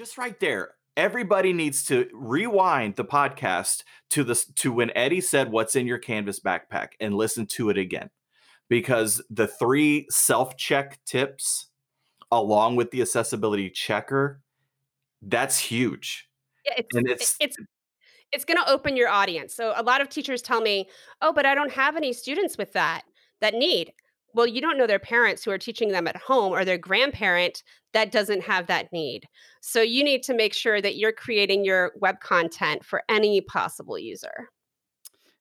just right there. Everybody needs to rewind the podcast to this to when Eddie said what's in your canvas backpack and listen to it again. Because the three self-check tips along with the accessibility checker, that's huge. Yeah, it's and it's it's it's going to open your audience. So a lot of teachers tell me, "Oh, but I don't have any students with that that need." Well, you don't know their parents who are teaching them at home or their grandparent that doesn't have that need. So you need to make sure that you're creating your web content for any possible user.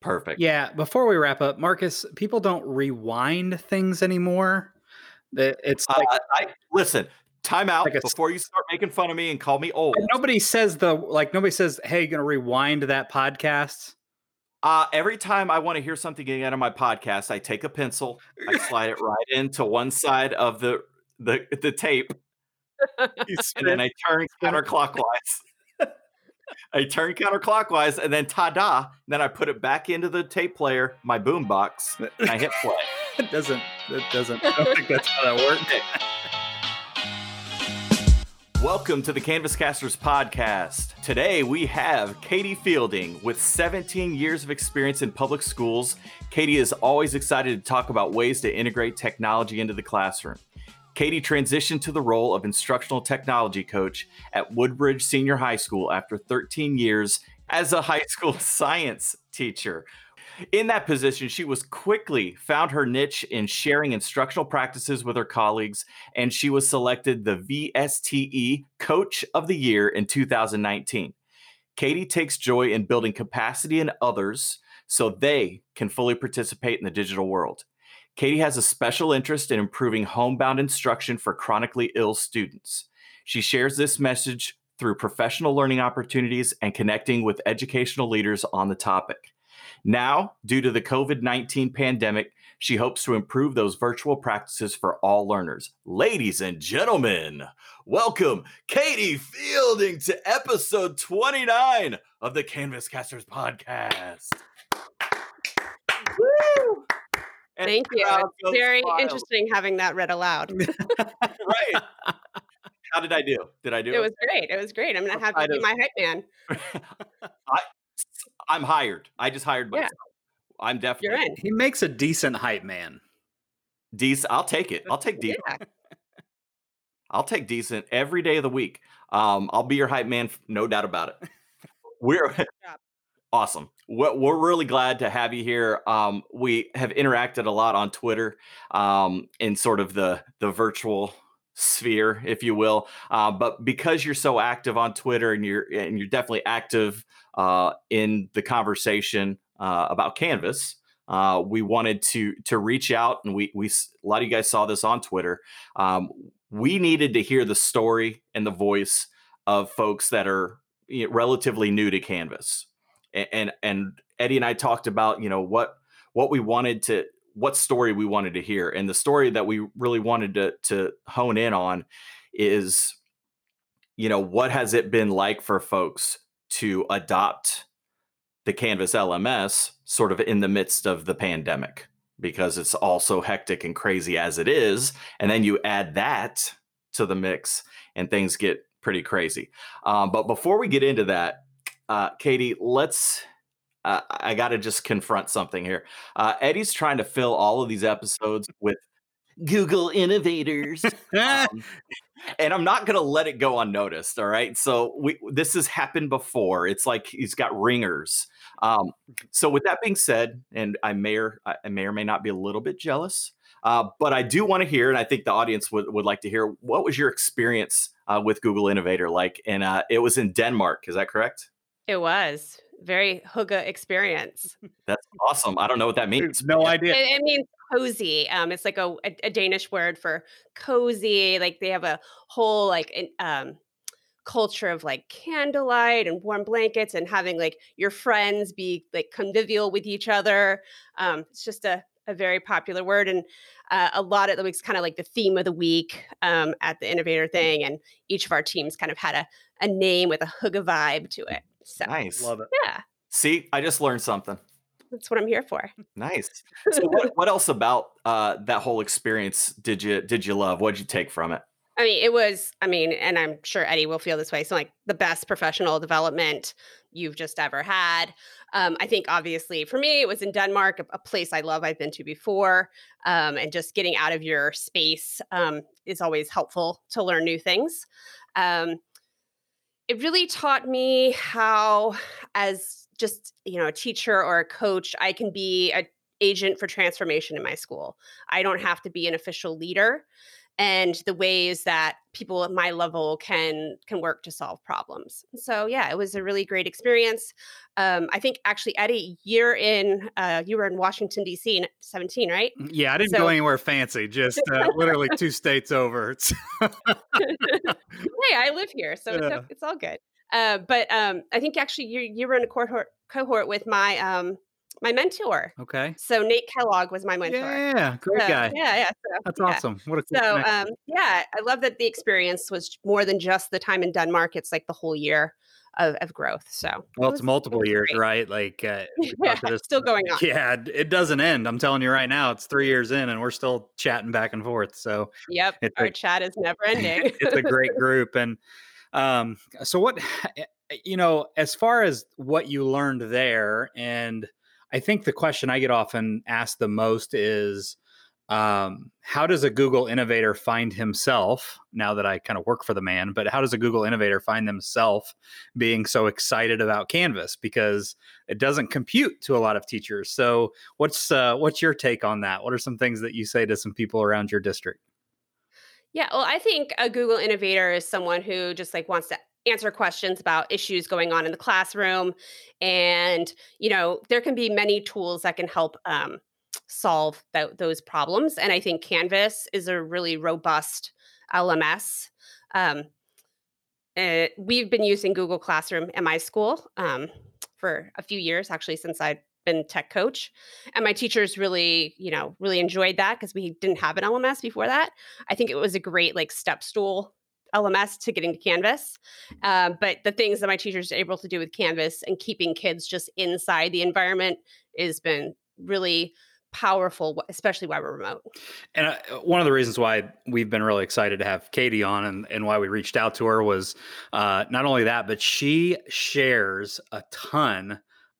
Perfect. Yeah, before we wrap up, Marcus, people don't rewind things anymore. It's like, uh, I listen. Time out like a, before you start making fun of me and call me old. Nobody says the like. Nobody says, "Hey, you're gonna rewind that podcast." Uh, every time I want to hear something getting out of my podcast, I take a pencil, I slide it right into one side of the the the tape, and then I turn counterclockwise. I turn counterclockwise, and then ta-da! Then I put it back into the tape player, my boombox, and I hit play. it doesn't. It doesn't. I don't think that's how that works. Welcome to the Canvascasters podcast. Today we have Katie Fielding with 17 years of experience in public schools. Katie is always excited to talk about ways to integrate technology into the classroom. Katie transitioned to the role of instructional technology coach at Woodbridge Senior High School after 13 years as a high school science teacher. In that position, she was quickly found her niche in sharing instructional practices with her colleagues, and she was selected the VSTE Coach of the Year in 2019. Katie takes joy in building capacity in others so they can fully participate in the digital world. Katie has a special interest in improving homebound instruction for chronically ill students. She shares this message through professional learning opportunities and connecting with educational leaders on the topic. Now, due to the COVID 19 pandemic, she hopes to improve those virtual practices for all learners. Ladies and gentlemen, welcome Katie Fielding to episode 29 of the Canvascasters podcast. Woo! Thank you. It's very wild. interesting having that read aloud. right. How did I do? Did I do it? It was great. It was great. I'm gonna have you be my hype man. I, I'm hired. I just hired myself. Yeah. I'm definitely. You're in. He makes a decent hype man. Decent. I'll take it. I'll take decent. Yeah. I'll take decent every day of the week. Um, I'll be your hype man, no doubt about it. We're awesome. We're, we're, really glad to have you here. Um, we have interacted a lot on Twitter um, in sort of the the virtual sphere, if you will. Uh, but because you're so active on Twitter and you're and you're definitely active uh, in the conversation uh, about Canvas, uh, we wanted to to reach out and we we a lot of you guys saw this on Twitter. Um, we needed to hear the story and the voice of folks that are you know, relatively new to Canvas, and, and and Eddie and I talked about you know what what we wanted to what story we wanted to hear. And the story that we really wanted to to hone in on is you know, what has it been like for folks to adopt the Canvas LMS sort of in the midst of the pandemic? Because it's all so hectic and crazy as it is. And then you add that to the mix and things get pretty crazy. Um, but before we get into that, uh, Katie, let's uh, I got to just confront something here. Uh, Eddie's trying to fill all of these episodes with Google innovators, um, and I'm not going to let it go unnoticed. All right, so we this has happened before. It's like he's got ringers. Um, so with that being said, and I may or I may or may not be a little bit jealous, uh, but I do want to hear, and I think the audience would, would like to hear what was your experience uh, with Google Innovator like? And uh, it was in Denmark, is that correct? It was very hygge experience. That's awesome. I don't know what that means. No idea. It, it means cozy. Um, it's like a, a, a, Danish word for cozy. Like they have a whole like um culture of like candlelight and warm blankets and having like your friends be like convivial with each other. Um, it's just a a very popular word and uh, a lot of it was kind of like the theme of the week um, at the innovator thing and each of our teams kind of had a, a name with a hygge vibe to it so nice. Love it. Yeah. See, I just learned something. That's what I'm here for. Nice. So what, what else about uh, that whole experience did you did you love? What did you take from it? I mean, it was, I mean, and I'm sure Eddie will feel this way. So, like the best professional development you've just ever had. Um, I think, obviously, for me, it was in Denmark, a, a place I love, I've been to before. Um, and just getting out of your space um, is always helpful to learn new things. Um, it really taught me how, as just you know, a teacher or a coach, I can be an agent for transformation in my school. I don't have to be an official leader and the ways that people at my level can can work to solve problems. So yeah, it was a really great experience. Um, I think actually, Eddie, you're in uh, you were in Washington D.C. in 17, right? Mm, yeah, I didn't so, go anywhere fancy. Just uh, literally two states over. hey, I live here, so yeah. it's, it's all good. Uh, but um, I think actually you you were in a cohort cohort with my um, my mentor. Okay. So Nate Kellogg was my mentor. Yeah, great so, guy. Yeah, yeah. So, That's yeah. awesome. What a cool so um, yeah, I love that the experience was more than just the time in Denmark. It's like the whole year of, of growth. So well, it was, it's multiple it years, great. right? Like uh, yeah, this, still going on. Yeah, it doesn't end. I'm telling you right now, it's three years in, and we're still chatting back and forth. So yep, our a, chat is never ending. it's a great group, and um, so what you know, as far as what you learned there and I think the question I get often asked the most is um, how does a Google innovator find himself now that I kind of work for the man, but how does a Google innovator find themselves being so excited about Canvas because it doesn't compute to a lot of teachers. So what's uh, what's your take on that? What are some things that you say to some people around your district? Yeah, well, I think a Google innovator is someone who just like wants to answer questions about issues going on in the classroom and you know there can be many tools that can help um, solve th- those problems and i think canvas is a really robust lms um, uh, we've been using google classroom in my school um, for a few years actually since i've been tech coach and my teachers really you know really enjoyed that because we didn't have an lms before that. I think it was a great like step stool LMS to getting to Canvas. Uh, but the things that my teachers are able to do with Canvas and keeping kids just inside the environment has been really powerful, especially while we're remote. And uh, one of the reasons why we've been really excited to have Katie on and, and why we reached out to her was uh, not only that, but she shares a ton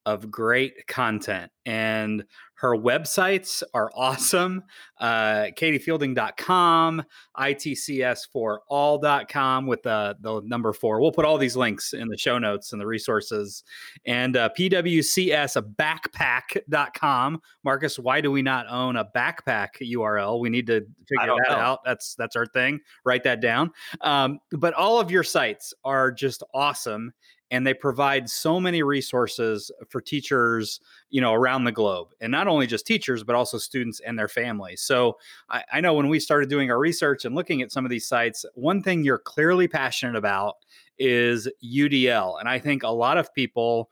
of great content and her websites are awesome. Uh, katiefielding.com, itcs4all.com with the, the number four. We'll put all these links in the show notes and the resources. And uh, pwcsbackpack.com. Marcus, why do we not own a backpack URL? We need to figure that know. out. That's that's our thing. Write that down. Um, but all of your sites are just awesome and they provide so many resources for teachers you know around the globe and not only just teachers but also students and their families so I, I, know when we started doing our research and looking at some of these sites one thing you're clearly passionate about is udl and i think a lot of people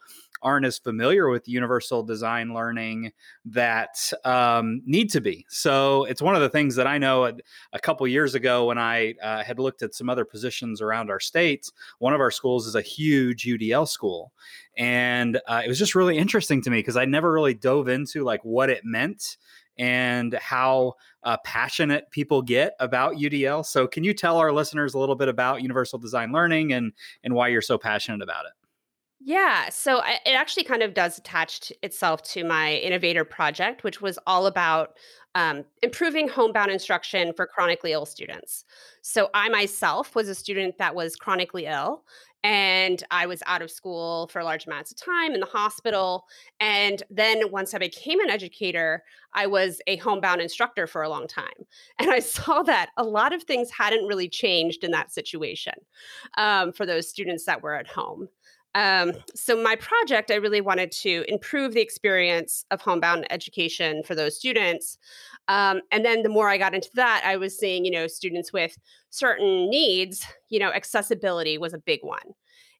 aren't as familiar with universal design learning that um, need to be. So it's one of the things that I know a, a couple years ago when I uh, had looked at some other positions around our states. One of our schools is a huge UDL school, and uh, it was just really interesting to me because I never really dove into like what it meant and how uh, passionate people get about UDL. So, can you tell our listeners a little bit about Universal Design Learning and and why you're so passionate about it? Yeah, so I, it actually kind of does attach itself to my innovator project, which was all about um, improving homebound instruction for chronically ill students. So I myself was a student that was chronically ill, and I was out of school for large amounts of time in the hospital. And then once I became an educator, I was a homebound instructor for a long time. And I saw that a lot of things hadn't really changed in that situation um, for those students that were at home. Um, so my project, I really wanted to improve the experience of homebound education for those students. Um, and then the more I got into that, I was seeing, you know, students with certain needs, you know, accessibility was a big one.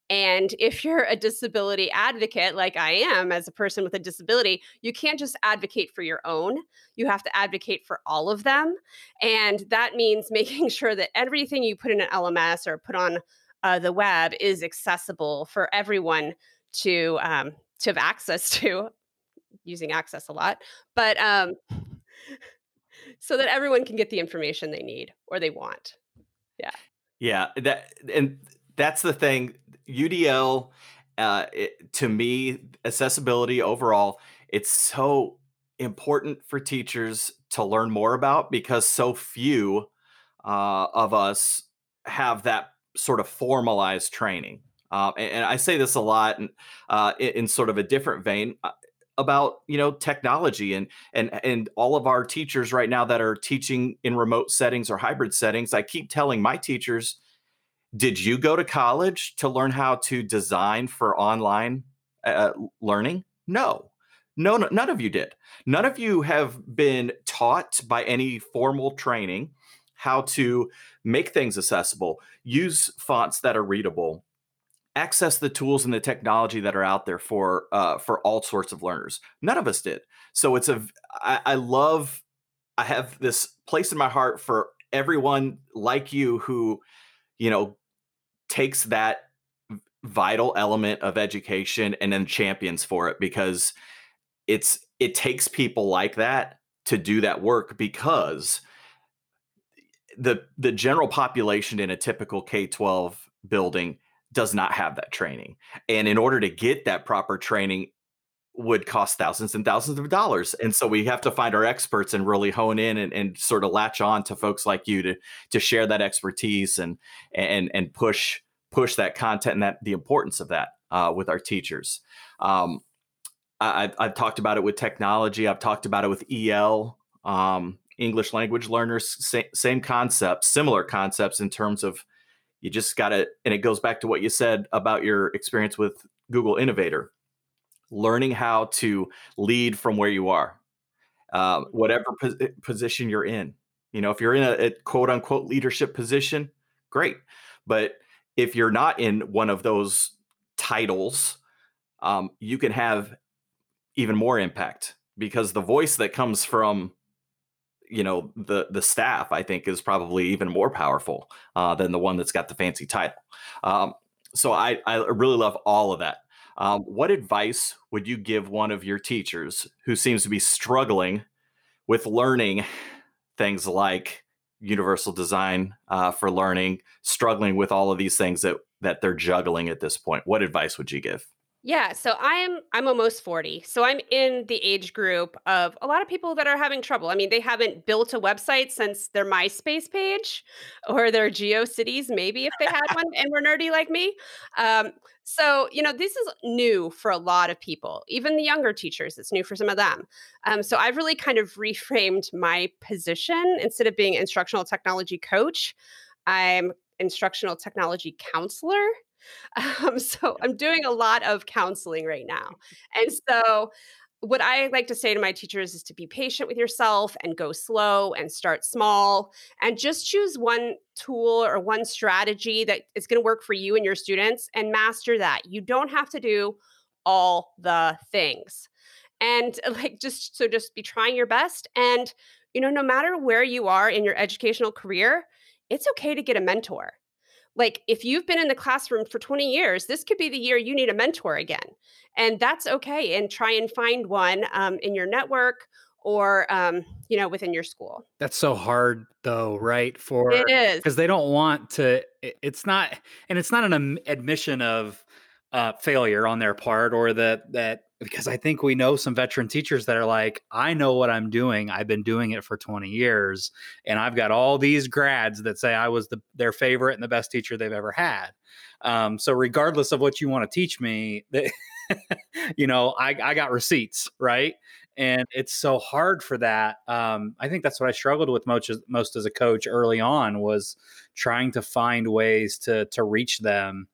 And if you're a disability advocate, like I am as a person with a disability, you can't just advocate for your own. You have to advocate for all of them. And that means making sure that everything you put in an LMS or put on uh, the web is accessible for everyone to um, to have access to using access a lot but um, so that everyone can get the information they need or they want yeah Yeah, that and that's the thing. UDL, uh, it, to me, accessibility overall, it's so important for teachers to learn more about because so few uh, of us have that sort of formalized training. Uh, and, and, I say this a lot in, uh, in, sort of a different vein uh, about you know technology and and and all of our teachers right now that are teaching in remote settings or hybrid settings. I keep telling my teachers, did you go to college to learn how to design for online uh, learning? No. No, no, none of you did. None of you have been taught by any formal training how to make things accessible, use fonts that are readable, access the tools and the technology that are out there for uh, for all sorts of learners. None of us did. So it's a I, I love I have this place in my heart for everyone like you who you know takes that vital element of education and then champions for it because it's it takes people like that to do that work because the the general population in a typical K-12 building does not have that training. And in order to get that proper training would cost thousands and thousands of dollars. And so we have to find our experts and really hone in and, and sort of latch on to folks like you to to share that expertise and and and push push that content and that the importance of that uh, with our teachers. Um, I, have talked about it with technology. I've talked about it with EL. Um, English language learners, same, same concepts, similar concepts in terms of you just got to, and it goes back to what you said about your experience with Google Innovator, learning how to lead from where you are, uh, whatever pos- position you're in. You know, if you're in a, a quote unquote leadership position, great. But if you're not in one of those titles, um, you can have even more impact because the voice that comes from you know the the staff i think is probably even more powerful uh, than the one that's got the fancy title. Um, so i i really love all of that. Um, what advice would you give one of your teachers who seems to be struggling with learning things like universal design uh, for learning struggling with all of these things that that they're juggling at this point? What advice would you give yeah, so I'm I'm almost 40. So I'm in the age group of a lot of people that are having trouble. I mean, they haven't built a website since their MySpace page or their GeoCities, maybe if they had one and were nerdy like me. Um, so, you know, this is new for a lot of people, even the younger teachers, it's new for some of them. Um, so I've really kind of reframed my position instead of being instructional technology coach, I'm instructional technology counselor um, so I'm doing a lot of counseling right now. And so what I like to say to my teachers is to be patient with yourself and go slow and start small and just choose one tool or one strategy that is going to work for you and your students and master that. You don't have to do all the things. And like just so just be trying your best and you know no matter where you are in your educational career, it's okay to get a mentor like if you've been in the classroom for 20 years this could be the year you need a mentor again and that's okay and try and find one um, in your network or um, you know within your school. That's so hard though right for it is. because they don't want to it's not and it's not an admission of uh, failure on their part or that that because I think we know some veteran teachers that are like, I know what I'm doing. I've been doing it for 20 years, and I've got all these grads that say I was the, their favorite and the best teacher they've ever had. Um, so regardless of what you want to teach me, you know, I, I got receipts, right? And it's so hard for that. Um, I think that's what I struggled with most, most as a coach early on was trying to find ways to to reach them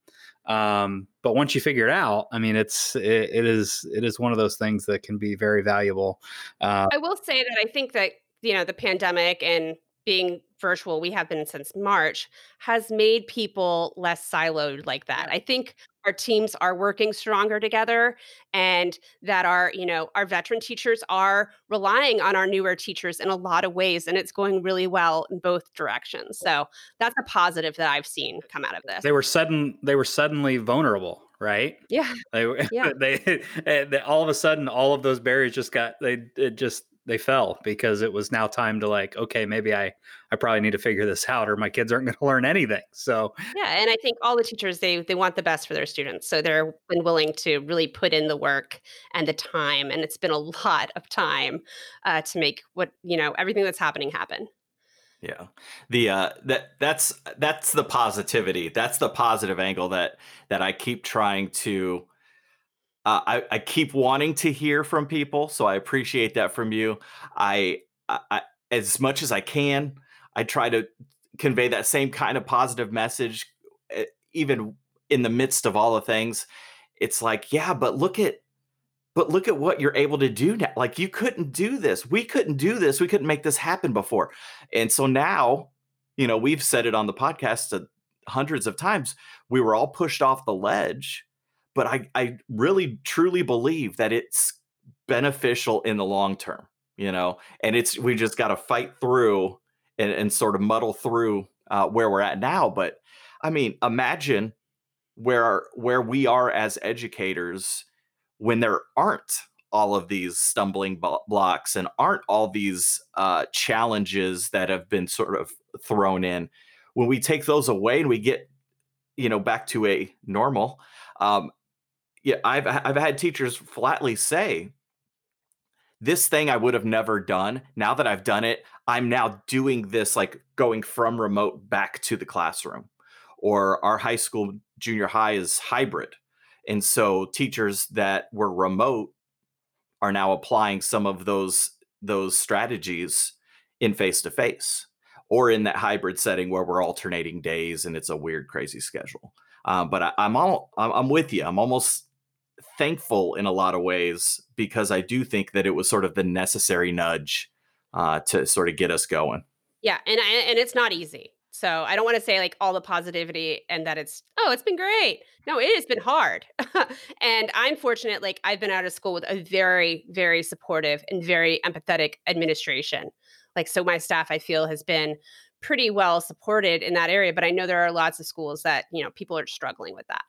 um, but once you figure it out, I mean, it's it, it is it is one of those things that can be very valuable. Uh, I will say that I think that you know the pandemic and being virtual, we have been since March, has made people less siloed like that. I think our teams are working stronger together and that our you know our veteran teachers are relying on our newer teachers in a lot of ways and it's going really well in both directions. So that's a positive that i've seen come out of this. They were sudden they were suddenly vulnerable right? Yeah. They, yeah. they, eh, they all of a sudden all of those barriers just got they it just they fell because it was now time to like okay maybe i i probably need to figure this out or my kids aren't going to learn anything. So yeah and i think all the teachers they they want the best for their students so they're been willing to really put in the work and the time and it's been a lot of time uh, to make what you know everything that's happening happen. Yeah. The uh that that's that's the positivity that's the positive angle that that i keep trying to uh, I, I keep wanting to hear from people, so I appreciate that from you. I, I, as much as I can, I try to convey that same kind of positive message, eh, even in the midst of all the things. It's like, yeah, but look at, but look at what you're able to do now. Like you couldn't do this. We couldn't do this. We couldn't make this happen before. And so now, you know, we've said it on the podcast hundreds of times. We were all pushed off the ledge but I, I really truly believe that it's beneficial in the long term, you know, and it's we just got to fight through and, and, sort of muddle through uh, where we're at now. But I mean, imagine where where we are as educators when there aren't all of these stumbling blocks and aren't all these uh, challenges that have been sort of thrown in. When we take those away and we get, you know, back to a normal, um, yeah, I've I've had teachers flatly say, "This thing I would have never done. Now that I've done it, I'm now doing this, like going from remote back to the classroom." Or our high school, junior high is hybrid, and so teachers that were remote are now applying some of those those strategies in face to face or in that hybrid setting where we're alternating days and it's a weird crazy schedule um, but I, am all I'm, I'm with you i'm almost thankful in a lot of ways because I do think that it was sort of the necessary nudge uh, to sort of get us going. Yeah, and and it's not easy. So I don't want to say like all the positivity and that it's oh it's been great. No, it has been hard. and I'm fortunate like I've been out of school with a very very supportive and very empathetic administration. Like so my staff I feel has been pretty well supported in that area, but I know there are lots of schools that, you know, people are struggling with that.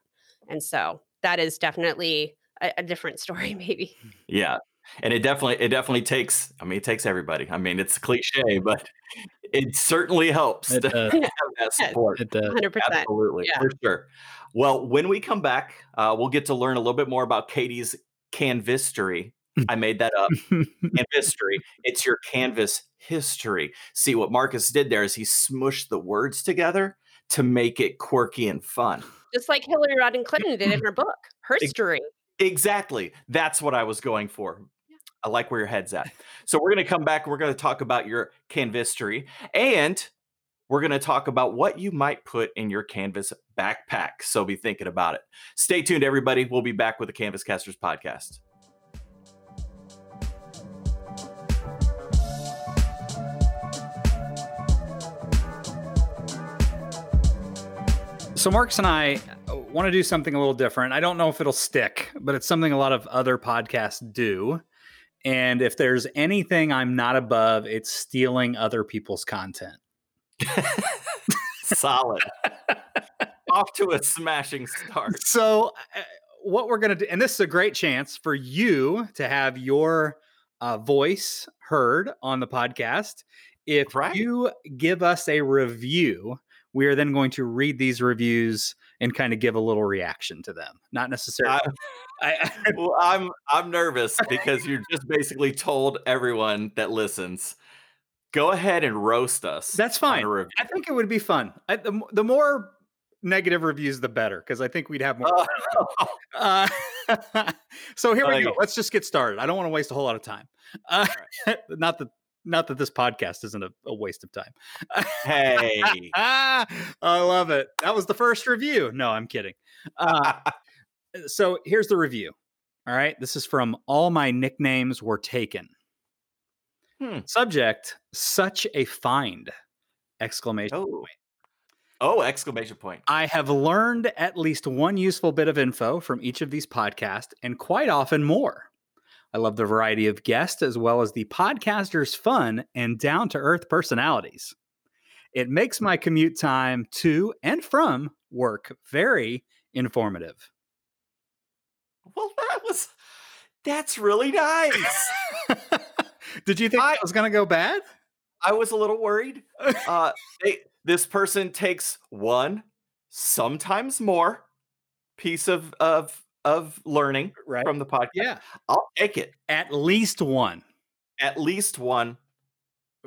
And so that is definitely a, a different story, maybe. Yeah, and it definitely it definitely takes i mean it takes everybody i mean it's cliche but it certainly helps it to does. have that support it does. 100% absolutely yeah. for sure well when we come back uh, we'll get to learn a little bit more about katie's canvistory i made that up canvistory it's your canvas history see what marcus did there is he smushed the words together to make it quirky and fun just like Hillary Rodham Clinton did in her book, her story. Exactly. That's what I was going for. I like where your head's at. So we're going to come back. We're going to talk about your canvistory, and we're going to talk about what you might put in your canvas backpack. So be thinking about it. Stay tuned, everybody. We'll be back with the Canvascasters podcast. So Marcus and I want to do something a little different. I don't know if it'll stick, but it's something a lot of other podcasts do. And if there's anything I'm not above, it's stealing other people's content. Solid. Off to a smashing start. So, uh, what we're going to do, and this is a great chance for you to have your uh, voice heard on the podcast. If right. you give us a review we are then going to read these reviews and kind of give a little reaction to them. Not necessarily. I, I, well, I'm I'm nervous because you just basically told everyone that listens, go ahead and roast us. That's fine. I think it would be fun. I, the, the more negative reviews, the better, because I think we'd have more. Oh. Uh, so here we go. Let's just get started. I don't want to waste a whole lot of time. Uh, right. Not that not that this podcast isn't a, a waste of time. Hey, I love it. That was the first review. No, I'm kidding. Uh, so here's the review. All right, this is from All My Nicknames Were Taken. Hmm. Subject: Such a find! Exclamation oh. point. Oh, exclamation point. I have learned at least one useful bit of info from each of these podcasts, and quite often more. I love the variety of guests as well as the podcaster's fun and down to earth personalities. It makes my commute time to and from work very informative. Well, that was that's really nice. Did you think I, was going to go bad? I was a little worried. Uh, they, this person takes one, sometimes more, piece of of of learning right. from the podcast. Yeah, I'll take it. At least one. At least one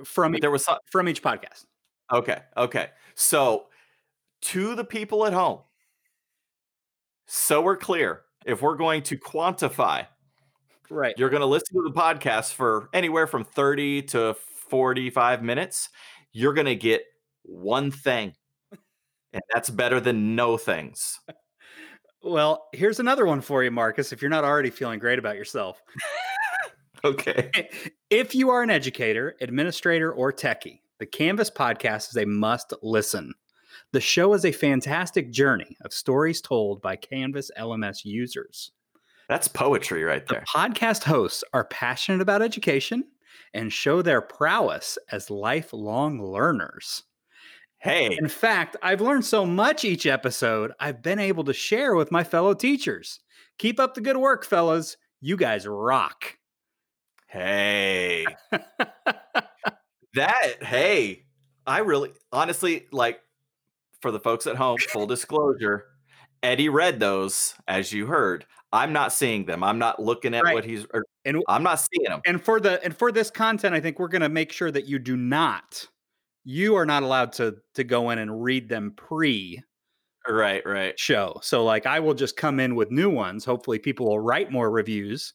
from there was some, from each podcast. Okay, okay. So to the people at home, so we're clear. If we're going to quantify, right, you're going to listen to the podcast for anywhere from thirty to forty-five minutes. You're going to get one thing, and that's better than no things. Well, here's another one for you, Marcus. If you're not already feeling great about yourself. okay. If you are an educator, administrator, or techie, the Canvas podcast is a must listen. The show is a fantastic journey of stories told by Canvas LMS users. That's poetry right there. The podcast hosts are passionate about education and show their prowess as lifelong learners. Hey. In fact, I've learned so much each episode, I've been able to share with my fellow teachers. Keep up the good work, fellas. You guys rock. Hey. that, hey, I really, honestly, like for the folks at home, full disclosure, Eddie read those as you heard. I'm not seeing them. I'm not looking at right. what he's. Er, and I'm not seeing them. And for the and for this content, I think we're going to make sure that you do not you are not allowed to to go in and read them pre right right. show. So like i will just come in with new ones. Hopefully people will write more reviews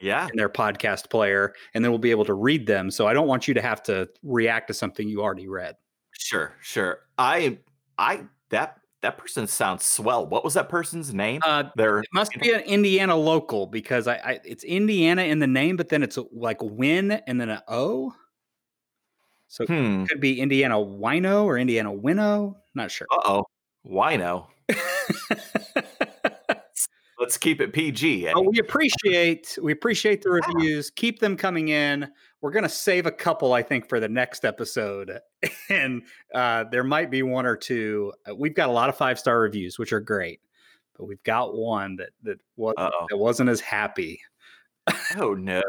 yeah. in their podcast player and then we'll be able to read them. So i don't want you to have to react to something you already read. Sure sure. I i that that person sounds swell. What was that person's name? Uh there must be an indiana local because I, I it's indiana in the name but then it's like win and then an o so hmm. it could be Indiana Wino or Indiana Winnow. Not sure. Uh oh. Wino. Let's keep it PG. Eh? Oh, we appreciate we appreciate the reviews. Keep them coming in. We're gonna save a couple, I think, for the next episode, and uh, there might be one or two. Uh, we've got a lot of five star reviews, which are great, but we've got one that that was that wasn't as happy. Oh no!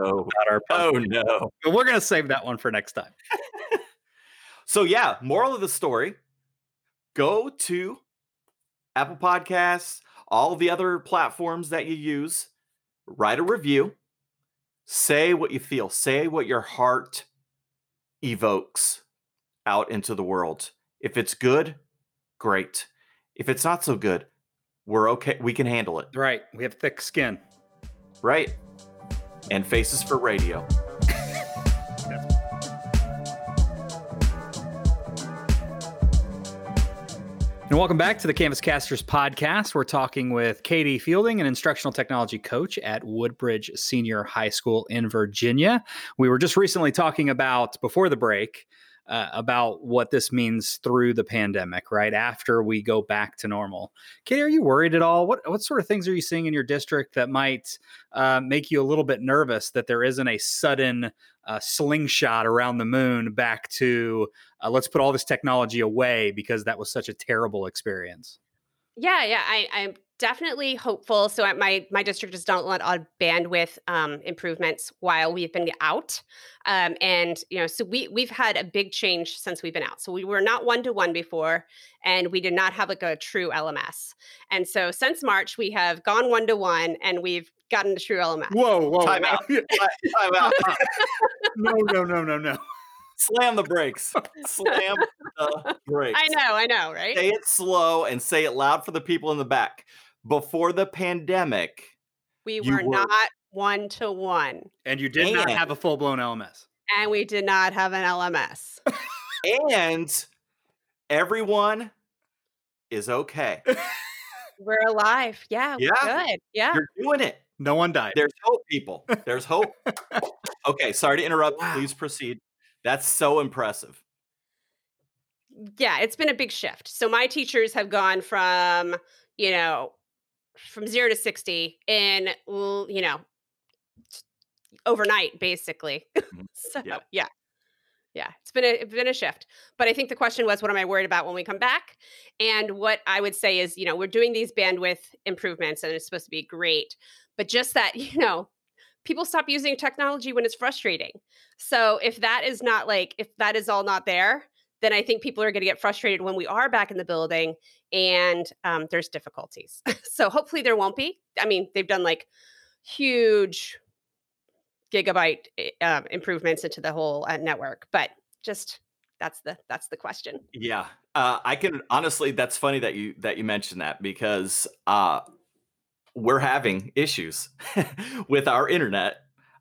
oh no! But we're gonna save that one for next time. So yeah, moral of the story: go to Apple Podcasts, all the other platforms that you use, write a review, say what you feel, say what your heart evokes out into the world. If it's good, great. If it's not so good, we're okay. We can handle it. Right. We have thick skin. Right. And faces for radio. And welcome back to the Canvascasters podcast. We're talking with Katie Fielding, an instructional technology coach at Woodbridge Senior High School in Virginia. We were just recently talking about, before the break, uh, about what this means through the pandemic, right? After we go back to normal. Katie, are you worried at all? What, what sort of things are you seeing in your district that might uh, make you a little bit nervous that there isn't a sudden uh, slingshot around the moon back to uh, let's put all this technology away because that was such a terrible experience. Yeah, yeah, I, I'm definitely hopeful. So my my district has done a lot of bandwidth um, improvements while we've been out, um, and you know, so we we've had a big change since we've been out. So we were not one to one before, and we did not have like a true LMS. And so since March, we have gone one to one, and we've gotten the true LMS. Whoa, whoa, time out, time out. no, no, no, no, no. Slam the brakes. Slam the brakes. I know, I know, right? Say it slow and say it loud for the people in the back. Before the pandemic, we were, were not one to one. And you did and, not have a full blown LMS. And we did not have an LMS. and everyone is okay. We're alive. Yeah, yeah. good. Yeah. You're doing it. No one died. There's hope, people. There's hope. okay, sorry to interrupt. Wow. Please proceed. That's so impressive. Yeah, it's been a big shift. So my teachers have gone from, you know, from 0 to 60 in you know, overnight basically. Mm-hmm. so, yeah. yeah. Yeah, it's been a it's been a shift. But I think the question was what am I worried about when we come back? And what I would say is, you know, we're doing these bandwidth improvements and it's supposed to be great, but just that, you know, people stop using technology when it's frustrating. So if that is not like if that is all not there, then I think people are going to get frustrated when we are back in the building and um, there's difficulties. so hopefully there won't be. I mean, they've done like huge gigabyte uh, improvements into the whole uh, network, but just that's the that's the question. Yeah, uh, I can honestly. That's funny that you that you mentioned that because uh, we're having issues with our internet.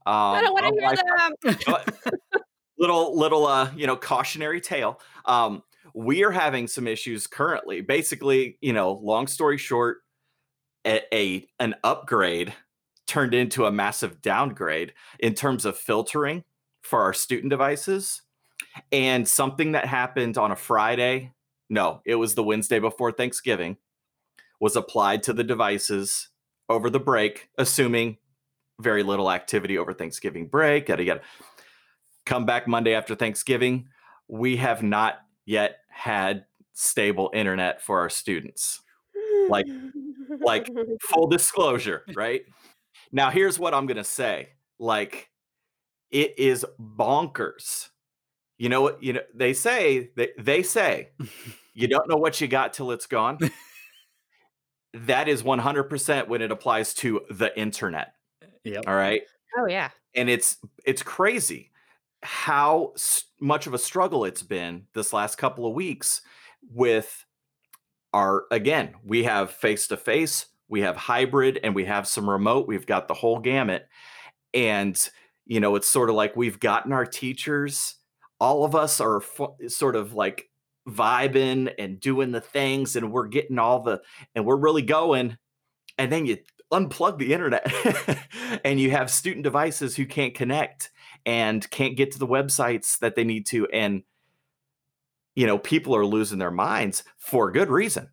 Um, I don't want to hear them. little little uh you know cautionary tale. Um, we are having some issues currently. Basically, you know, long story short, a, a an upgrade turned into a massive downgrade in terms of filtering for our student devices. And something that happened on a Friday, no, it was the Wednesday before Thanksgiving, was applied to the devices over the break, assuming very little activity over Thanksgiving break. Yada yada. Come back Monday after Thanksgiving. We have not yet had stable internet for our students. Like, like full disclosure, right? Now, here's what I'm gonna say. Like, it is bonkers. You know what? You know they say they they say you don't know what you got till it's gone. that is 100% when it applies to the internet. Yep. All right. Oh yeah. And it's it's crazy how much of a struggle it's been this last couple of weeks with our again, we have face to face, we have hybrid, and we have some remote. We've got the whole gamut. And, you know, it's sort of like we've gotten our teachers, all of us are sort of like vibing and doing the things, and we're getting all the, and we're really going. And then you unplug the internet and you have student devices who can't connect and can't get to the websites that they need to and you know people are losing their minds for good reason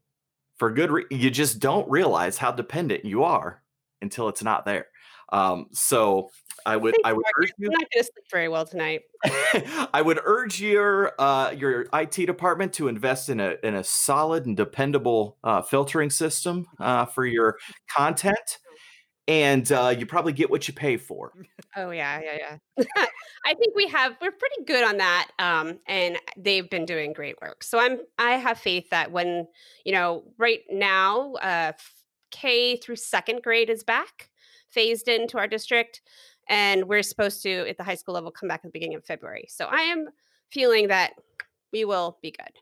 for good re- you just don't realize how dependent you are until it's not there um, so I would I would urge you. I'm not going to sleep very well tonight. I would urge your uh, your IT department to invest in a in a solid and dependable uh, filtering system uh, for your content and uh, you probably get what you pay for. Oh yeah, yeah, yeah. I think we have we're pretty good on that, um, and they've been doing great work. So I'm I have faith that when you know right now, uh, K through second grade is back, phased into our district, and we're supposed to at the high school level come back at the beginning of February. So I am feeling that we will be good.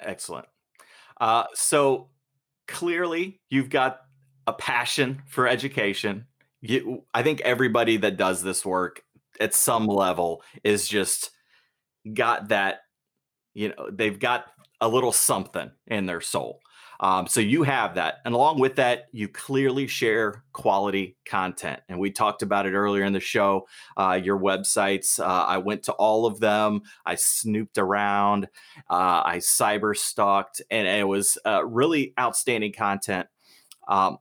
Excellent. Uh, so clearly, you've got a passion for education. You, I think everybody that does this work at some level is just got that, you know, they've got a little something in their soul. Um, so you have that. And along with that, you clearly share quality content. And we talked about it earlier in the show. Uh, your websites, uh, I went to all of them. I snooped around. Uh, I cyber stalked, and it was uh, really outstanding content. Um,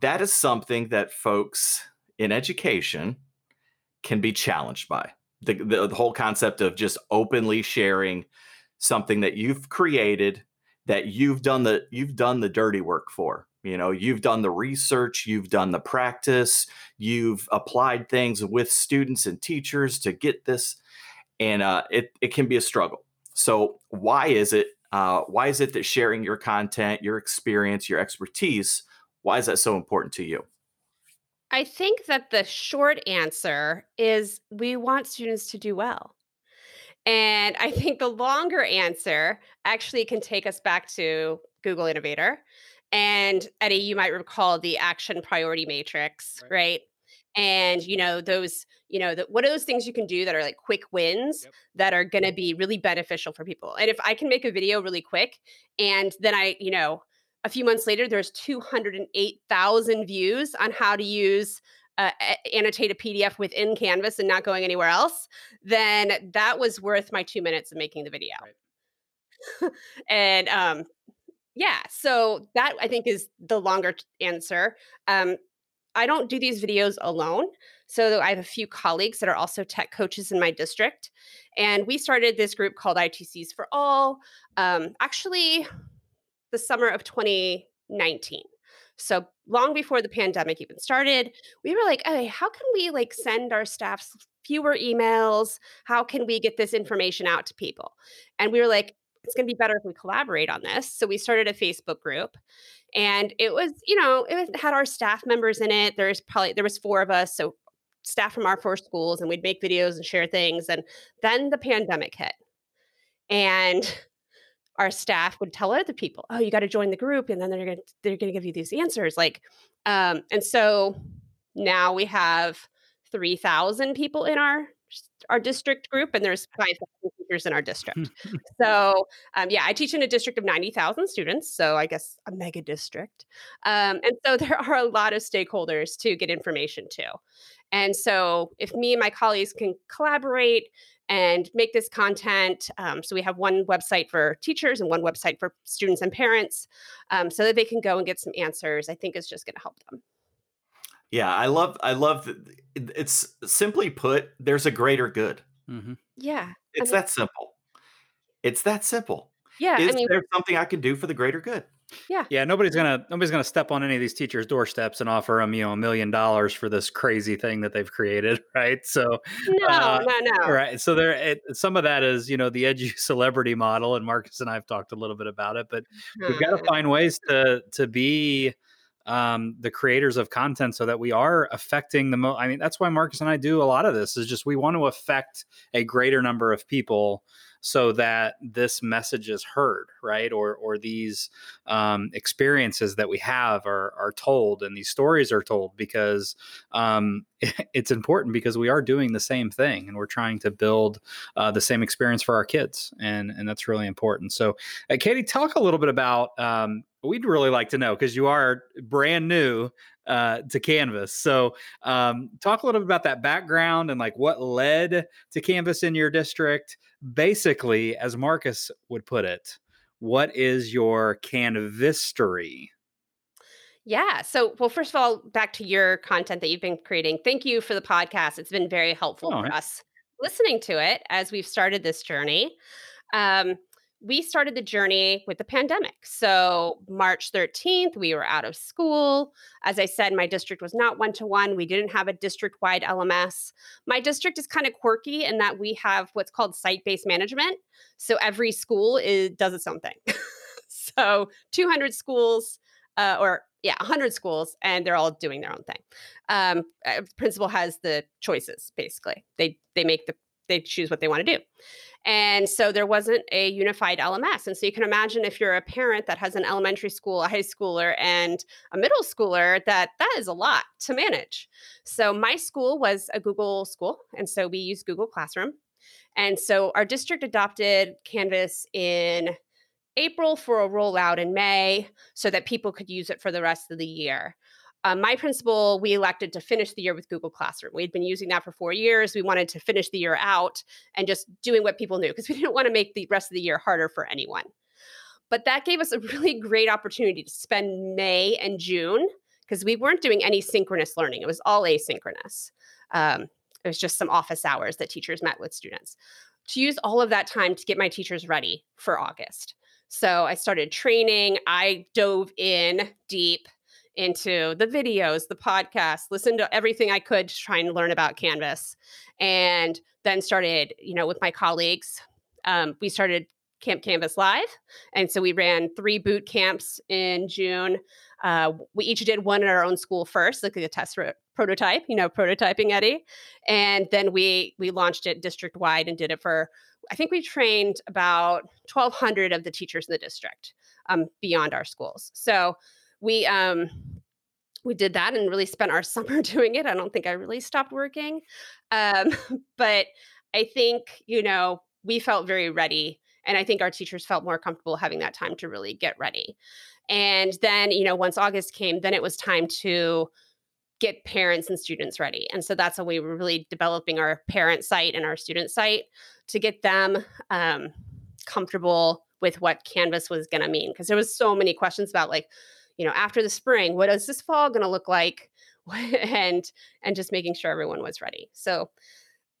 that is something that folks in education can be challenged by. The, the, the, whole concept of just openly sharing something that you've created that you've done the you've done the dirty work for you know you've done the research you've done the practice you've applied things with students and teachers to get this and uh, it, it can be a struggle so why is it uh, why is it that sharing your content your experience your expertise why is that so important to you? I think that the short answer is we want students to do well. And I think the longer answer actually can take us back to Google Innovator. And Eddie, you might recall the action priority matrix, right? right? And you know those, you know, the, what are those things you can do that are like quick wins yep. that are going to be really beneficial for people? And if I can make a video really quick, and then I, you know, a few months later, there's 208,000 views on how to use uh, annotate a PDF within Canvas and not going anywhere else, then that was worth my two minutes of making the video. Right. and um, yeah, so that I think is the longer answer. Um, I don't do these videos alone. So I have a few colleagues that are also tech coaches in my district. And we started this group called ITCs for All. Um, actually, the summer of 2019. So long before the pandemic even started, we were like, hey, how can we like send our staff fewer emails? How can we get this information out to people? And we were like, it's going to be better if we collaborate on this. So we started a Facebook group and it was, you know, it had our staff members in it. There's probably, there was four of us. So staff from our four schools and we'd make videos and share things. And then the pandemic hit and our staff would tell other people, oh, you got to join the group. And then they're going to, they're going to give you these answers. Like, um, and so now we have 3,000 people in our our district group, and there's 5,000 teachers in our district. so, um, yeah, I teach in a district of 90,000 students, so I guess a mega district. Um, and so there are a lot of stakeholders to get information to. And so, if me and my colleagues can collaborate and make this content, um, so we have one website for teachers and one website for students and parents, um, so that they can go and get some answers, I think is just going to help them. Yeah, I love I love it's simply put, there's a greater good. Mm-hmm. Yeah. It's I mean, that simple. It's that simple. Yeah. Is I mean, there something I can do for the greater good? Yeah. Yeah. Nobody's gonna nobody's gonna step on any of these teachers' doorsteps and offer them, you know, a million dollars for this crazy thing that they've created, right? So no, uh, no, no. Right. So there, it, some of that is, you know, the edgy celebrity model, and Marcus and I have talked a little bit about it, but we've got to mm-hmm. find ways to to be um, the creators of content so that we are affecting the most. I mean, that's why Marcus and I do a lot of this is just we want to affect a greater number of people so that this message is heard, right? Or or these um, experiences that we have are are told and these stories are told because um, it's important because we are doing the same thing and we're trying to build uh, the same experience for our kids, and and that's really important. So, uh, Katie, talk a little bit about. Um, we'd really like to know because you are brand new uh, to Canvas. So, um, talk a little bit about that background and like what led to Canvas in your district. Basically, as Marcus would put it, what is your Canvistory? Yeah. So, well, first of all, back to your content that you've been creating. Thank you for the podcast. It's been very helpful oh, for us listening to it as we've started this journey. Um, we started the journey with the pandemic. So, March 13th, we were out of school. As I said, my district was not one to one. We didn't have a district wide LMS. My district is kind of quirky in that we have what's called site based management. So, every school is, does its own thing. so, 200 schools, uh, or yeah, 100 schools, and they're all doing their own thing. Um, uh, principal has the choices, basically. They, they make the, they choose what they want to do. And so there wasn't a unified LMS. And so you can imagine if you're a parent that has an elementary school, a high schooler, and a middle schooler, that that is a lot to manage. So my school was a Google school. And so we used Google Classroom. And so our district adopted Canvas in April for a rollout in May so that people could use it for the rest of the year. Uh, my principal, we elected to finish the year with Google Classroom. We'd been using that for four years. We wanted to finish the year out and just doing what people knew because we didn't want to make the rest of the year harder for anyone. But that gave us a really great opportunity to spend May and June because we weren't doing any synchronous learning. It was all asynchronous. Um, it was just some office hours that teachers met with students. To use all of that time to get my teachers ready for August. So I started training. I dove in deep into the videos, the podcast, listened to everything I could to try and learn about Canvas. And then started, you know, with my colleagues, um, we started Camp Canvas Live. And so we ran three boot camps in June. Uh, we each did one at our own school first, like a test prototype, you know, prototyping Eddie. And then we we launched it district wide and did it for I think we trained about 1,200 of the teachers in the district um, beyond our schools. So we um we did that and really spent our summer doing it. I don't think I really stopped working. Um, but I think, you know, we felt very ready. And I think our teachers felt more comfortable having that time to really get ready. And then, you know, once August came, then it was time to get parents and students ready. And so that's when we were really developing our parent site and our student site to get them um, comfortable with what Canvas was going to mean. Because there was so many questions about like, you know, after the spring, what is this fall going to look like? and and just making sure everyone was ready. So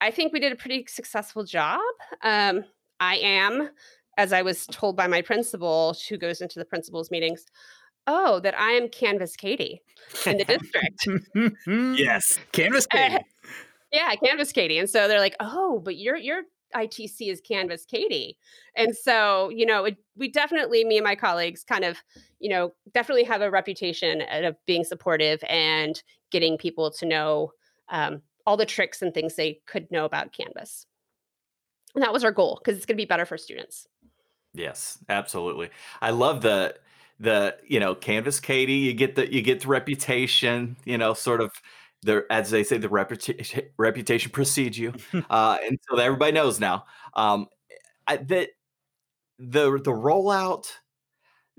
I think we did a pretty successful job. Um, I am, as I was told by my principal, who goes into the principal's meetings, oh, that I am Canvas Katie in the district. yes. Canvas Katie. yeah, Canvas Katie. And so they're like, oh, but you're you're ITC is Canvas Katie. And so, you know, it, we definitely, me and my colleagues kind of, you know, definitely have a reputation of being supportive and getting people to know um, all the tricks and things they could know about Canvas. And that was our goal because it's going to be better for students. Yes, absolutely. I love the the you know Canvas Katie. You get the you get the reputation. You know, sort of the as they say the reputation reputation precedes you, uh, and so everybody knows now. Um, I, that the the rollout,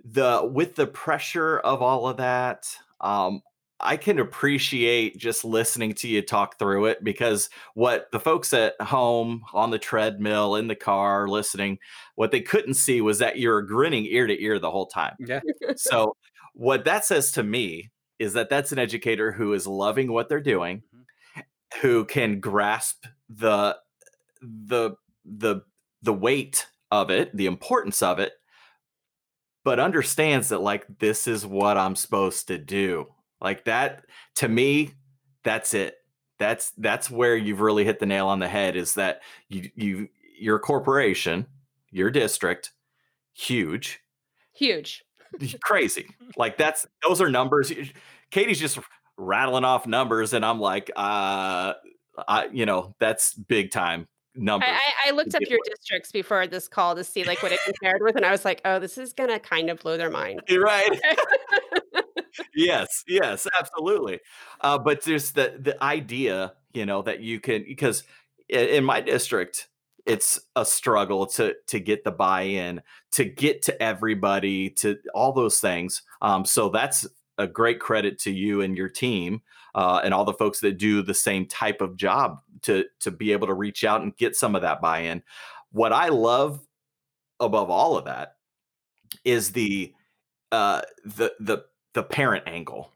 the with the pressure of all of that, um, I can appreciate just listening to you talk through it because what the folks at home on the treadmill in the car listening, what they couldn't see was that you're grinning ear to ear the whole time. Yeah. so what that says to me is that that's an educator who is loving what they're doing, mm-hmm. who can grasp the the the the weight of it, the importance of it, but understands that like this is what I'm supposed to do. Like that to me, that's it. That's that's where you've really hit the nail on the head is that you you your corporation, your district, huge. Huge. Crazy. Like that's those are numbers. Katie's just rattling off numbers and I'm like, uh I you know, that's big time numbers. I, I looked up your with. districts before this call to see like what it compared with, and I was like, oh, this is gonna kind of blow their mind. You're right. yes, yes, absolutely. Uh, but there's the the idea, you know, that you can because in my district, it's a struggle to to get the buy-in, to get to everybody, to all those things. Um, so that's a great credit to you and your team uh, and all the folks that do the same type of job to to be able to reach out and get some of that buy-in. What I love above all of that is the uh, the the the parent angle.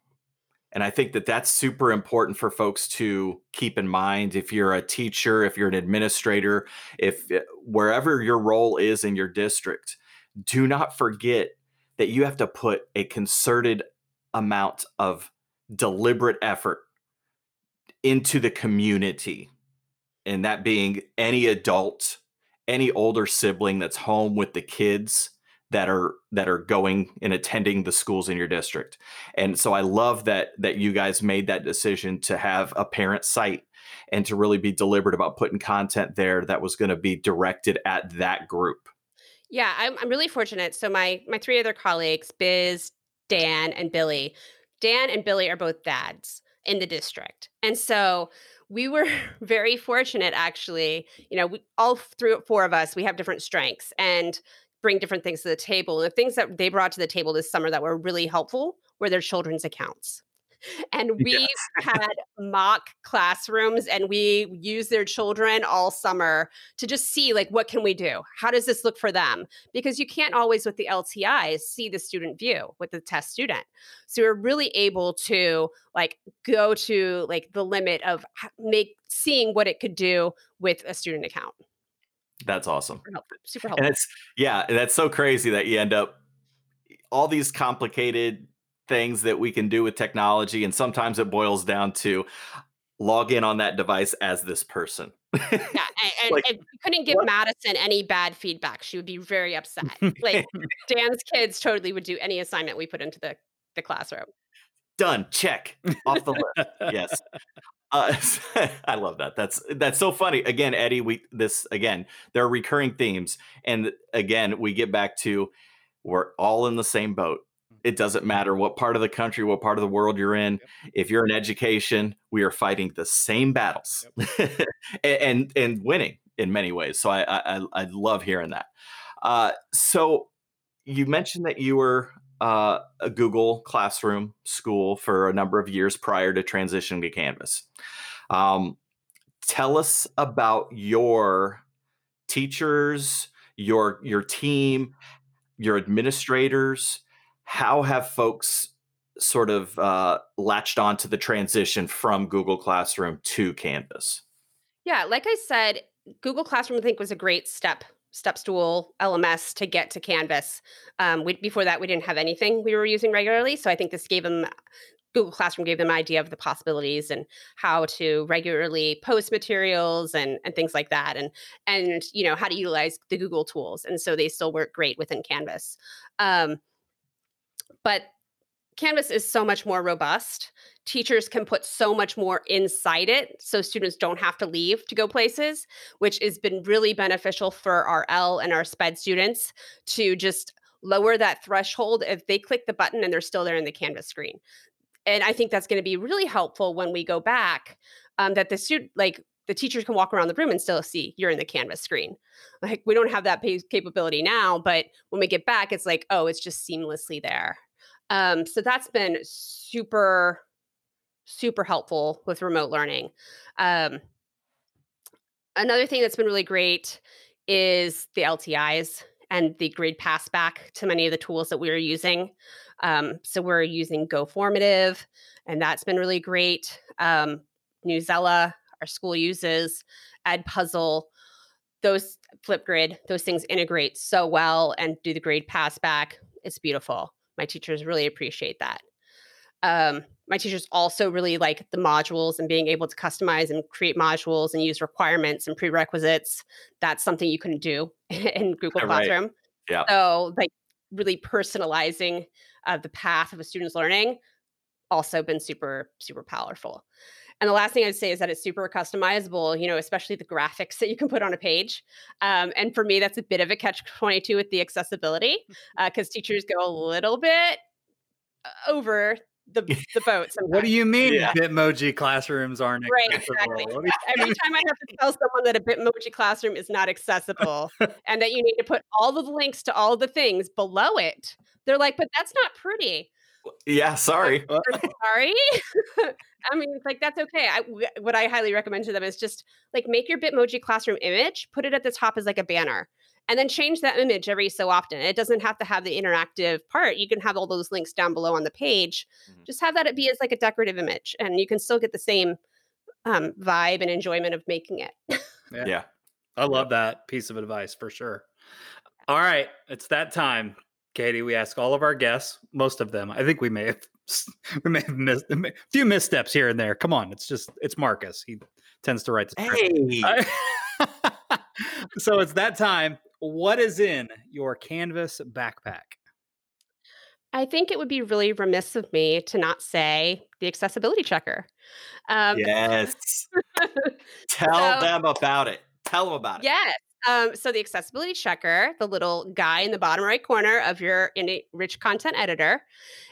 And I think that that's super important for folks to keep in mind if you're a teacher, if you're an administrator, if eh, wherever your role is in your district, do not forget that you have to put a concerted amount of deliberate effort into the community. And that being any adult, any older sibling that's home with the kids that are that are going and attending the schools in your district. And so I love that that you guys made that decision to have a parent site and to really be deliberate about putting content there that was going to be directed at that group. Yeah, I'm, I'm really fortunate. So my my three other colleagues, Biz, Dan, and Billy. Dan and Billy are both dads in the district. And so we were very fortunate actually you know we, all through four of us we have different strengths and bring different things to the table. And the things that they brought to the table this summer that were really helpful were their children's accounts. And we yes. had mock classrooms and we used their children all summer to just see like what can we do? How does this look for them? Because you can't always with the LTIs see the student view with the test student. So we're really able to like go to like the limit of make seeing what it could do with a student account. That's awesome. Super helpful. Super helpful. And it's yeah, that's so crazy that you end up all these complicated things that we can do with technology and sometimes it boils down to log in on that device as this person. yeah, and, like, and couldn't give what? Madison any bad feedback. She would be very upset. Like Dan's kids totally would do any assignment we put into the the classroom. Done. Check off the list. yes. Uh, I love that. That's that's so funny. Again, Eddie, we this again, there are recurring themes, and again, we get back to we're all in the same boat. It doesn't matter what part of the country, what part of the world you're in. Yep. If you're in education, we are fighting the same battles, yep. and, and, and winning in many ways. So I I, I love hearing that. Uh, so you mentioned that you were uh, a Google Classroom school for a number of years prior to transitioning to Canvas. Um, tell us about your teachers, your your team, your administrators. How have folks sort of uh, latched on to the transition from Google Classroom to Canvas? Yeah, like I said, Google Classroom I think was a great step Stepstool LMS to get to Canvas. Um, we, before that, we didn't have anything we were using regularly. So I think this gave them Google Classroom gave them an idea of the possibilities and how to regularly post materials and, and things like that, and and you know how to utilize the Google tools. And so they still work great within Canvas. Um, but Canvas is so much more robust. Teachers can put so much more inside it so students don't have to leave to go places, which has been really beneficial for our EL and our SPED students to just lower that threshold if they click the button and they're still there in the Canvas screen and I think that's going to be really helpful when we go back. Um, that the student, like the teachers, can walk around the room and still see you're in the Canvas screen. Like we don't have that capability now, but when we get back, it's like oh, it's just seamlessly there. Um, so that's been super, super helpful with remote learning. Um, another thing that's been really great is the LTIs and the grade pass back to many of the tools that we are using. Um, so we're using GoFormative, and that's been really great. Um, Newsela, our school uses, Edpuzzle, those Flipgrid, those things integrate so well and do the grade pass back. It's beautiful. My teachers really appreciate that. Um, my teachers also really like the modules and being able to customize and create modules and use requirements and prerequisites. That's something you can do in Google Classroom. Right. Yeah. So like really personalizing uh, the path of a student's learning also been super super powerful and the last thing i'd say is that it's super customizable you know especially the graphics that you can put on a page um, and for me that's a bit of a catch 22 with the accessibility because uh, teachers go a little bit uh, over the, the boat. Sometimes. What do you mean yeah. Bitmoji classrooms aren't right? Exactly. Every time I have to tell someone that a Bitmoji classroom is not accessible and that you need to put all the links to all the things below it, they're like, but that's not pretty. Yeah, sorry. sorry. I mean, like that's okay. I, what I highly recommend to them is just like make your Bitmoji classroom image, put it at the top as like a banner, and then change that image every so often. It doesn't have to have the interactive part. You can have all those links down below on the page. Mm-hmm. Just have that be as like a decorative image, and you can still get the same um, vibe and enjoyment of making it. yeah. yeah. I love that piece of advice for sure. All right, it's that time. Katie, we ask all of our guests, most of them. I think we may have we may have missed a few missteps here and there. Come on, it's just it's Marcus. He tends to write the Hey. so it's that time. What is in your canvas backpack? I think it would be really remiss of me to not say the accessibility checker. Um, yes. Tell so, them about it. Tell them about it. Yes. Um, so the accessibility checker, the little guy in the bottom right corner of your rich content editor,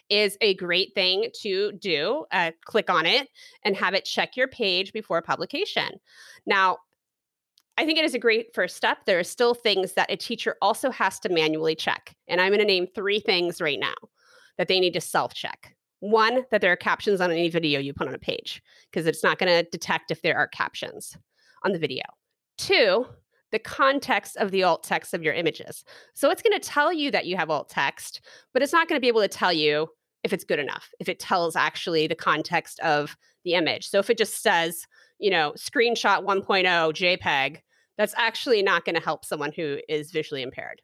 is a great thing to do. Uh, click on it and have it check your page before publication. Now, I think it is a great first step. There are still things that a teacher also has to manually check. And I'm going to name three things right now that they need to self check. One, that there are captions on any video you put on a page, because it's not going to detect if there are captions on the video. Two, the context of the alt text of your images. So it's going to tell you that you have alt text, but it's not going to be able to tell you if it's good enough, if it tells actually the context of the image. So if it just says, you know, screenshot 1.0 JPEG, that's actually not going to help someone who is visually impaired.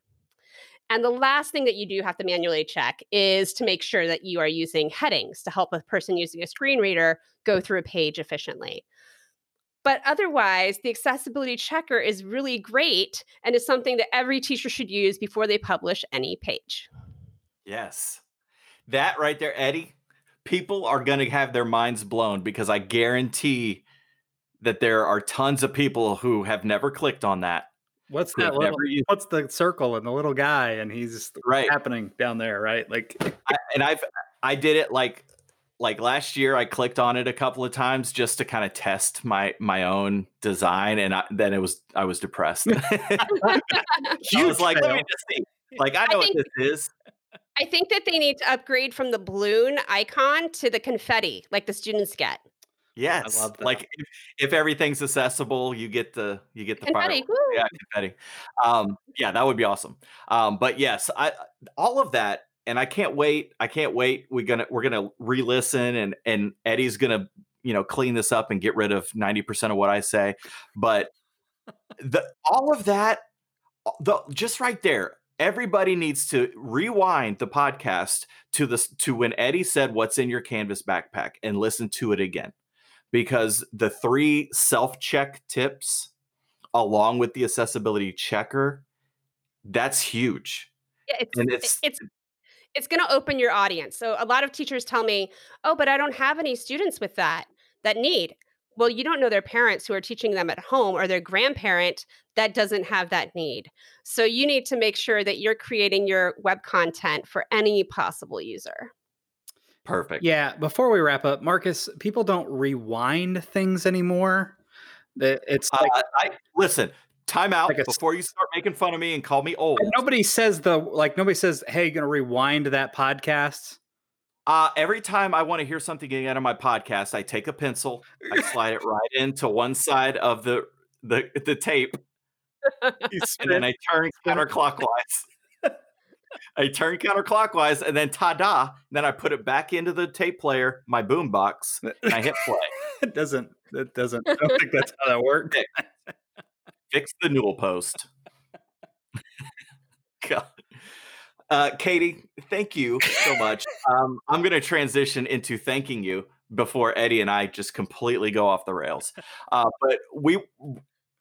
And the last thing that you do have to manually check is to make sure that you are using headings to help a person using a screen reader go through a page efficiently. But otherwise, the accessibility checker is really great and is something that every teacher should use before they publish any page. Yes. That right there, Eddie, people are going to have their minds blown because I guarantee that there are tons of people who have never clicked on that. What's that? Little, used- what's the circle and the little guy and he's right happening down there, right? Like, I, and I've I did it like like last year I clicked on it a couple of times just to kind of test my my own design and I, then it was I was depressed. I was like, let me just see. Like I know I think, what this is. I think that they need to upgrade from the balloon icon to the confetti like the students get. Yes, like if, if, everything's accessible, you get the you get the confetti. Yeah, confetti. Um, yeah, that would be awesome. Um, but yes, I all of that and I can't wait. I can't wait. We're gonna we're gonna re-listen and and Eddie's gonna you know clean this up and get rid of 90% of what I say. But the all of that the just right there everybody needs to rewind the podcast to this to when Eddie said what's in your canvas backpack and listen to it again because the three self-check tips along with the accessibility checker that's huge yeah, it's, and it's it's it's going to open your audience so a lot of teachers tell me oh but i don't have any students with that that need well, you don't know their parents who are teaching them at home or their grandparent that doesn't have that need. So you need to make sure that you're creating your web content for any possible user. Perfect. Yeah. Before we wrap up, Marcus, people don't rewind things anymore. It's uh, like, uh, I listen. Time out like a, before you start making fun of me and call me old. Nobody says the like. Nobody says, "Hey, you're gonna rewind that podcast." Uh, every time I want to hear something again on my podcast, I take a pencil, I slide it right into one side of the the the tape, and then I turn counterclockwise. I turn counterclockwise, and then ta-da! Then I put it back into the tape player, my boom box, and I hit play. it doesn't. It doesn't. I don't think that's how that works. Fix the newel post. God. Uh, Katie, thank you so much. Um, I'm going to transition into thanking you before Eddie and I just completely go off the rails. Uh, but we,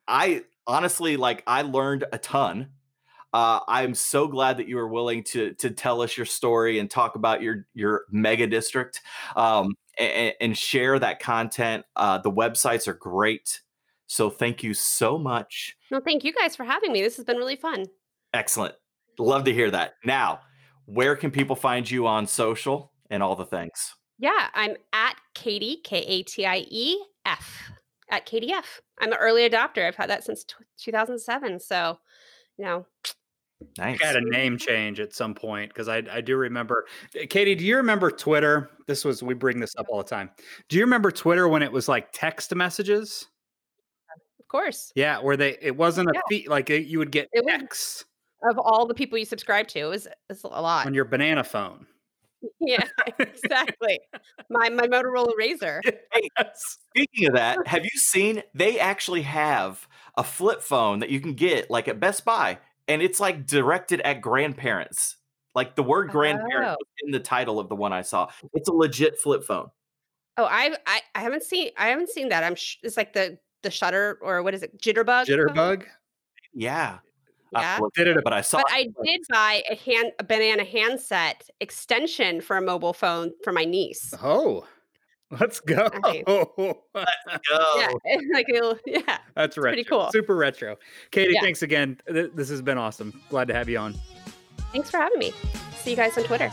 I honestly like I learned a ton. Uh, I'm so glad that you were willing to to tell us your story and talk about your your mega district um, and, and, share that content. Uh, the websites are great, so thank you so much. No, thank you guys for having me. This has been really fun. Excellent. Love to hear that. Now, where can people find you on social and all the things? Yeah, I'm at Katie, K A T I E F, at KDF. I'm an early adopter. I've had that since t- 2007. So, you know, Nice. Got a name change at some point because I, I do remember. Eh, Katie, do you remember Twitter? This was we bring this up all the time. Do you remember Twitter when it was like text messages? Of course. Yeah, where they it wasn't a yeah. feed like it, you would get it text of all the people you subscribe to. It was, it was a lot on your banana phone. Yeah, exactly. my my Motorola Razr. Hey, speaking of that, have you seen they actually have a flip phone that you can get like at Best Buy, and it's like directed at grandparents. Like the word grandparent oh. in the title of the one I saw. It's a legit flip phone. Oh, I I, I haven't seen I haven't seen that. I'm sh- it's like the the shutter or what is it? Jitterbug. Jitterbug. Phone? Yeah. Yeah. did it, but I saw. But I did buy a hand a banana handset extension for a mobile phone for my niece. Oh, let's go! let's go! Yeah, like yeah, that's retro. pretty cool. Super retro. Katie, yeah. thanks again. This has been awesome. Glad to have you on. Thanks for having me. See you guys on Twitter.